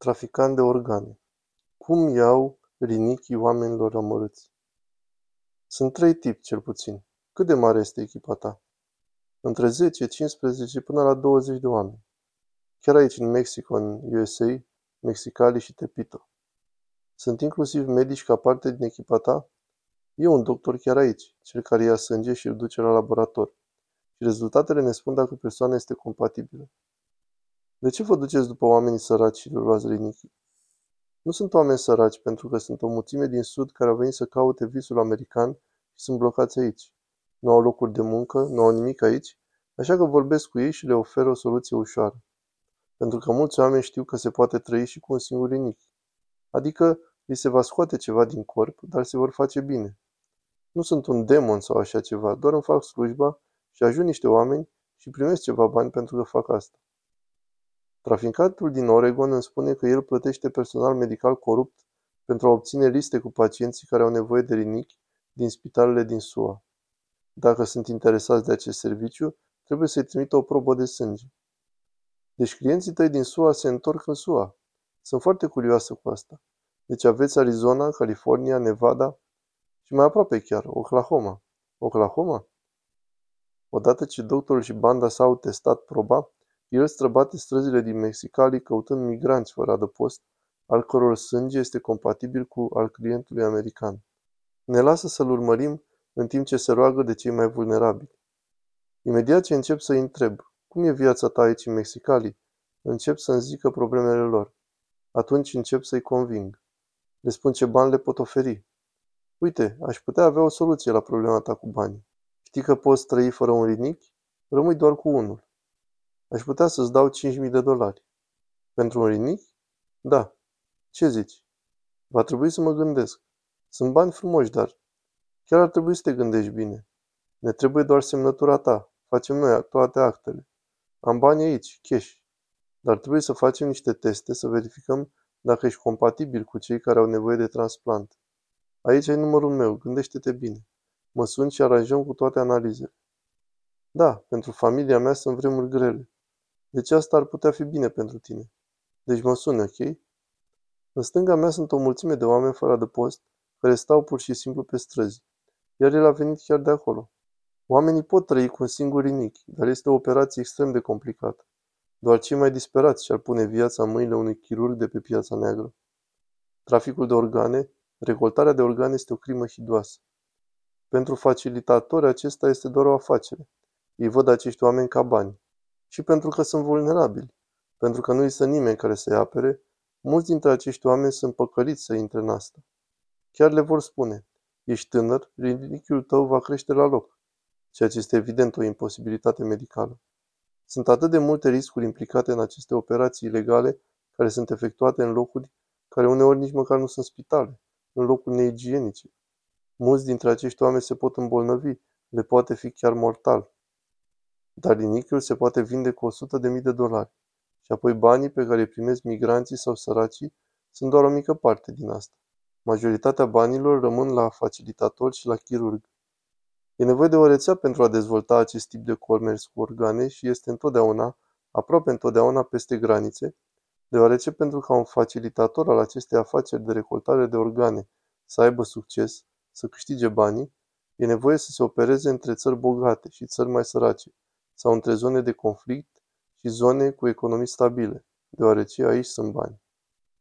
Traficant de organe. Cum iau rinichii oamenilor omorâți? Sunt trei tipi, cel puțin. Cât de mare este echipa ta? Între 10, 15 până la 20 de oameni. Chiar aici, în Mexico, în USA, Mexicali și Tepito. Sunt inclusiv medici ca parte din echipa ta? E un doctor chiar aici, cel care ia sânge și îl duce la laborator. Și rezultatele ne spun dacă persoana este compatibilă. De ce vă duceți după oamenii săraci și le luați rinichii? Nu sunt oameni săraci pentru că sunt o mulțime din sud care au venit să caute visul american și sunt blocați aici. Nu au locuri de muncă, nu au nimic aici, așa că vorbesc cu ei și le ofer o soluție ușoară. Pentru că mulți oameni știu că se poate trăi și cu un singur rinichi. Adică li se va scoate ceva din corp, dar se vor face bine. Nu sunt un demon sau așa ceva, doar îmi fac slujba și ajung niște oameni și primesc ceva bani pentru că fac asta. Traficantul din Oregon îmi spune că el plătește personal medical corupt pentru a obține liste cu pacienții care au nevoie de rinichi din spitalele din SUA. Dacă sunt interesați de acest serviciu, trebuie să-i trimită o probă de sânge. Deci clienții tăi din SUA se întorc în SUA. Sunt foarte curioasă cu asta. Deci aveți Arizona, California, Nevada și mai aproape chiar, Oklahoma. Oklahoma? Odată ce doctorul și banda s-au testat proba, el străbate străzile din Mexicali căutând migranți fără adăpost, al căror sânge este compatibil cu al clientului american. Ne lasă să-l urmărim în timp ce se roagă de cei mai vulnerabili. Imediat ce încep să-i întreb, cum e viața ta aici în Mexicali, încep să-mi zică problemele lor. Atunci încep să-i conving. Le spun ce bani le pot oferi. Uite, aș putea avea o soluție la problema ta cu banii. Știi că poți trăi fără un rinic? Rămâi doar cu unul. Aș putea să-ți dau 5.000 de dolari. Pentru un rinic? Da. Ce zici? Va trebui să mă gândesc. Sunt bani frumoși, dar chiar ar trebui să te gândești bine. Ne trebuie doar semnătura ta. Facem noi toate actele. Am bani aici, cash. Dar trebuie să facem niște teste să verificăm dacă ești compatibil cu cei care au nevoie de transplant. Aici ai numărul meu, gândește-te bine. Mă sun și aranjăm cu toate analizele. Da, pentru familia mea sunt vremuri grele. Deci asta ar putea fi bine pentru tine. Deci mă suni, ok? În stânga mea sunt o mulțime de oameni fără adăpost care stau pur și simplu pe străzi, iar el a venit chiar de acolo. Oamenii pot trăi cu un singur rinic, dar este o operație extrem de complicată. Doar cei mai disperați și-ar pune viața în mâinile unui chirurg de pe piața neagră. Traficul de organe, recoltarea de organe este o crimă hidoasă. Pentru facilitatori acesta este doar o afacere. Ei văd acești oameni ca bani și pentru că sunt vulnerabili. Pentru că nu este nimeni care să-i apere, mulți dintre acești oameni sunt păcăliți să intre în asta. Chiar le vor spune, ești tânăr, ridichiul tău va crește la loc, ceea ce este evident o imposibilitate medicală. Sunt atât de multe riscuri implicate în aceste operații ilegale care sunt efectuate în locuri care uneori nici măcar nu sunt spitale, în locuri neigienice. Mulți dintre acești oameni se pot îmbolnăvi, le poate fi chiar mortal. Dar linichiul se poate vinde cu 100.000 de dolari. Și apoi banii pe care îi primesc migranții sau săracii sunt doar o mică parte din asta. Majoritatea banilor rămân la facilitator și la chirurg. E nevoie de o rețea pentru a dezvolta acest tip de comerț cu organe și este întotdeauna, aproape întotdeauna peste granițe, deoarece pentru ca un facilitator al acestei afaceri de recoltare de organe să aibă succes, să câștige banii, e nevoie să se opereze între țări bogate și țări mai sărace, sau între zone de conflict și zone cu economii stabile, deoarece aici sunt bani.